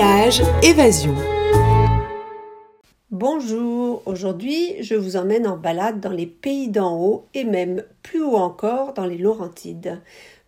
Voyage, évasion. Bonjour, aujourd'hui je vous emmène en balade dans les pays d'en haut et même plus haut encore dans les Laurentides.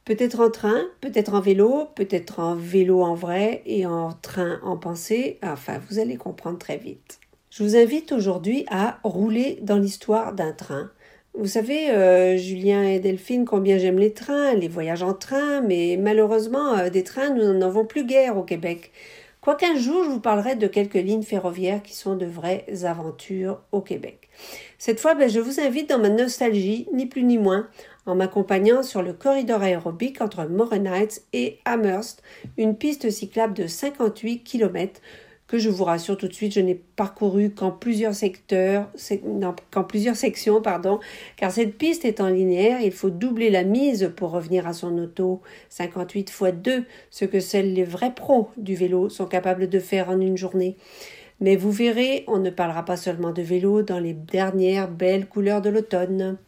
Peut-être en train, peut-être en vélo, peut-être en vélo en vrai et en train en pensée, enfin vous allez comprendre très vite. Je vous invite aujourd'hui à rouler dans l'histoire d'un train. Vous savez, euh, Julien et Delphine, combien j'aime les trains, les voyages en train, mais malheureusement, euh, des trains, nous n'en avons plus guère au Québec. Quoiqu'un jour, je vous parlerai de quelques lignes ferroviaires qui sont de vraies aventures au Québec. Cette fois, ben, je vous invite dans ma nostalgie, ni plus ni moins, en m'accompagnant sur le corridor aérobique entre Morin Heights et Amherst, une piste cyclable de 58 km que je vous rassure tout de suite, je n'ai parcouru qu'en plusieurs secteurs, qu'en plusieurs sections, pardon, car cette piste est en linéaire, il faut doubler la mise pour revenir à son auto 58 x 2, ce que seuls les vrais pros du vélo sont capables de faire en une journée. Mais vous verrez, on ne parlera pas seulement de vélo dans les dernières belles couleurs de l'automne.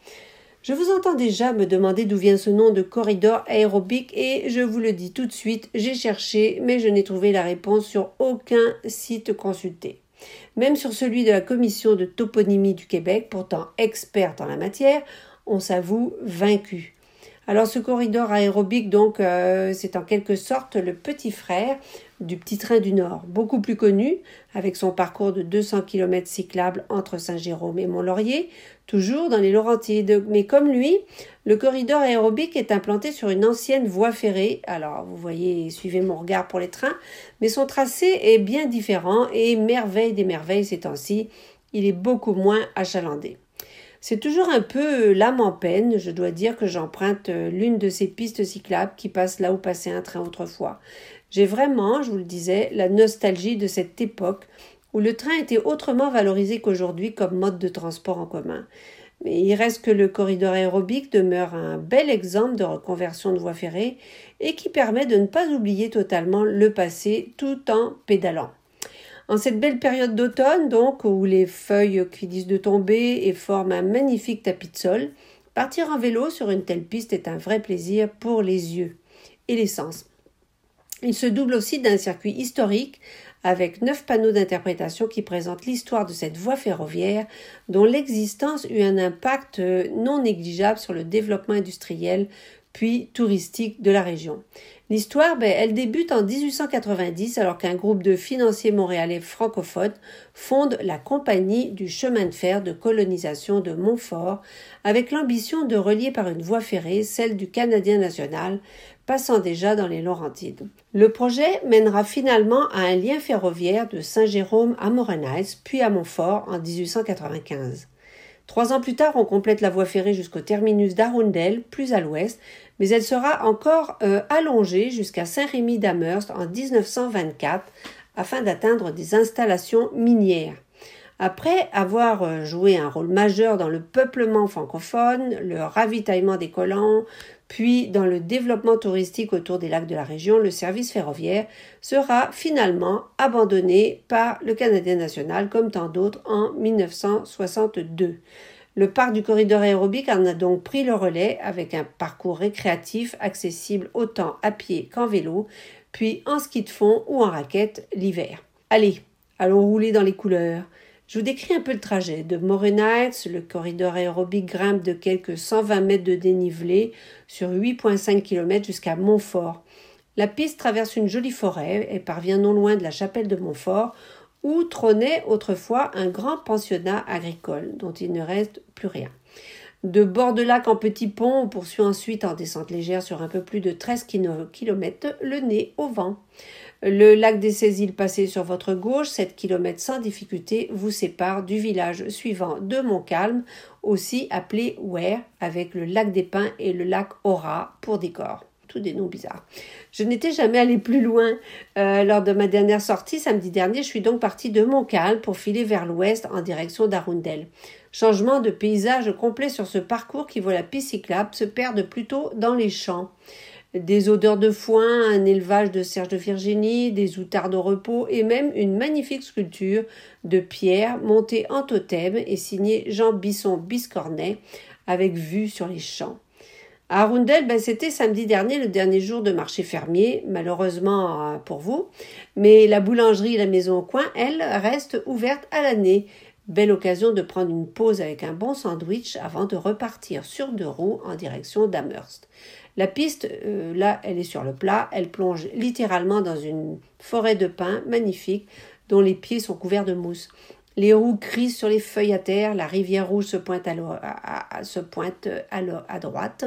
Je vous entends déjà me demander d'où vient ce nom de corridor aérobique et je vous le dis tout de suite, j'ai cherché mais je n'ai trouvé la réponse sur aucun site consulté. Même sur celui de la commission de toponymie du Québec, pourtant experte en la matière, on s'avoue vaincu. Alors ce corridor aérobique, donc, euh, c'est en quelque sorte le petit frère du petit train du Nord, beaucoup plus connu, avec son parcours de 200 km cyclables entre Saint-Jérôme et Mont-Laurier, toujours dans les Laurentides. Mais comme lui, le corridor aérobique est implanté sur une ancienne voie ferrée. Alors, vous voyez, suivez mon regard pour les trains, mais son tracé est bien différent et merveille des merveilles ces temps-ci, il est beaucoup moins achalandé. C'est toujours un peu l'âme en peine, je dois dire que j'emprunte euh, l'une de ces pistes cyclables qui passent là où passait un train autrefois. J'ai vraiment, je vous le disais, la nostalgie de cette époque où le train était autrement valorisé qu'aujourd'hui comme mode de transport en commun. Mais il reste que le corridor aérobique demeure un bel exemple de reconversion de voie ferrée et qui permet de ne pas oublier totalement le passé tout en pédalant. En cette belle période d'automne, donc, où les feuilles finissent de tomber et forment un magnifique tapis de sol, partir en vélo sur une telle piste est un vrai plaisir pour les yeux et les sens. Il se double aussi d'un circuit historique avec neuf panneaux d'interprétation qui présentent l'histoire de cette voie ferroviaire dont l'existence eut un impact non négligeable sur le développement industriel puis touristique de la région. L'histoire, ben, elle débute en 1890 alors qu'un groupe de financiers montréalais francophones fonde la Compagnie du chemin de fer de colonisation de Montfort avec l'ambition de relier par une voie ferrée celle du Canadien national passant déjà dans les Laurentides. Le projet mènera finalement à un lien ferroviaire de Saint-Jérôme à Morenheim puis à Montfort en 1895. Trois ans plus tard, on complète la voie ferrée jusqu'au terminus d'Arundel, plus à l'ouest, mais elle sera encore euh, allongée jusqu'à Saint-Rémy d'Amherst en 1924 afin d'atteindre des installations minières. Après avoir euh, joué un rôle majeur dans le peuplement francophone, le ravitaillement des collants, puis dans le développement touristique autour des lacs de la région, le service ferroviaire sera finalement abandonné par le Canadien national comme tant d'autres en 1962. Le parc du corridor aérobique en a donc pris le relais avec un parcours récréatif accessible autant à pied qu'en vélo, puis en ski de fond ou en raquette l'hiver. Allez, allons rouler dans les couleurs. Je vous décris un peu le trajet. De Heights, le corridor aérobique grimpe de quelques 120 mètres de dénivelé sur 8,5 km jusqu'à Montfort. La piste traverse une jolie forêt et parvient non loin de la chapelle de Montfort, où trônait autrefois un grand pensionnat agricole, dont il ne reste plus rien. De bord de lac en petit pont, on poursuit ensuite en descente légère sur un peu plus de 13 km le nez au vent. Le lac des Césiles passé sur votre gauche, 7 km sans difficulté, vous sépare du village suivant de Montcalm, aussi appelé Ware, avec le lac des Pins et le lac Aura pour décor des noms bizarres. Je n'étais jamais allé plus loin. Euh, lors de ma dernière sortie, samedi dernier, je suis donc partie de Montcalm pour filer vers l'ouest en direction d'Arundel. Changement de paysage complet sur ce parcours qui voit la piste cyclable se perdre plutôt dans les champs. Des odeurs de foin, un élevage de serge de Virginie, des outards de repos et même une magnifique sculpture de pierre montée en totem et signée Jean Bisson Biscornet avec vue sur les champs. À Arundel, ben, c'était samedi dernier, le dernier jour de marché fermier, malheureusement euh, pour vous. Mais la boulangerie La Maison au Coin, elle, reste ouverte à l'année. Belle occasion de prendre une pause avec un bon sandwich avant de repartir sur deux roues en direction d'Amherst. La piste, euh, là, elle est sur le plat, elle plonge littéralement dans une forêt de pins magnifique dont les pieds sont couverts de mousse. Les roues crissent sur les feuilles à terre, la rivière rouge se pointe à, à, droite.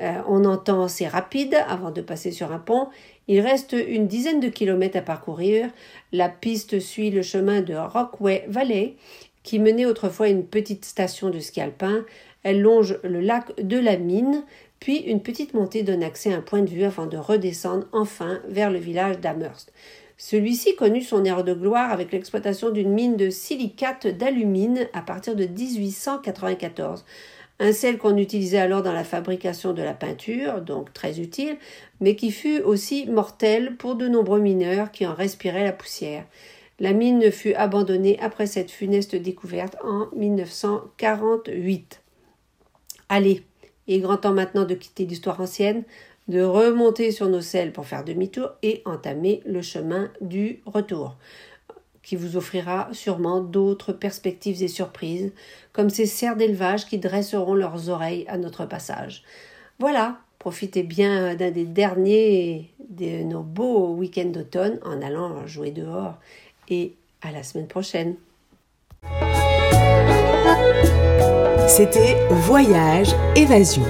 Euh, on entend c'est rapide avant de passer sur un pont. Il reste une dizaine de kilomètres à parcourir. La piste suit le chemin de Rockway Valley, qui menait autrefois une petite station de ski alpin. Elle longe le lac de la mine, puis une petite montée donne accès à un point de vue avant de redescendre enfin vers le village d'Amherst. Celui-ci connut son ère de gloire avec l'exploitation d'une mine de silicate d'alumine à partir de 1894. Un sel qu'on utilisait alors dans la fabrication de la peinture, donc très utile, mais qui fut aussi mortel pour de nombreux mineurs qui en respiraient la poussière. La mine fut abandonnée après cette funeste découverte en 1948. Allez, il est grand temps maintenant de quitter l'histoire ancienne, de remonter sur nos selles pour faire demi-tour et entamer le chemin du retour, qui vous offrira sûrement d'autres perspectives et surprises, comme ces cerfs d'élevage qui dresseront leurs oreilles à notre passage. Voilà, profitez bien d'un des derniers de nos beaux week-ends d'automne en allant jouer dehors et à la semaine prochaine. C'était Voyage Évasion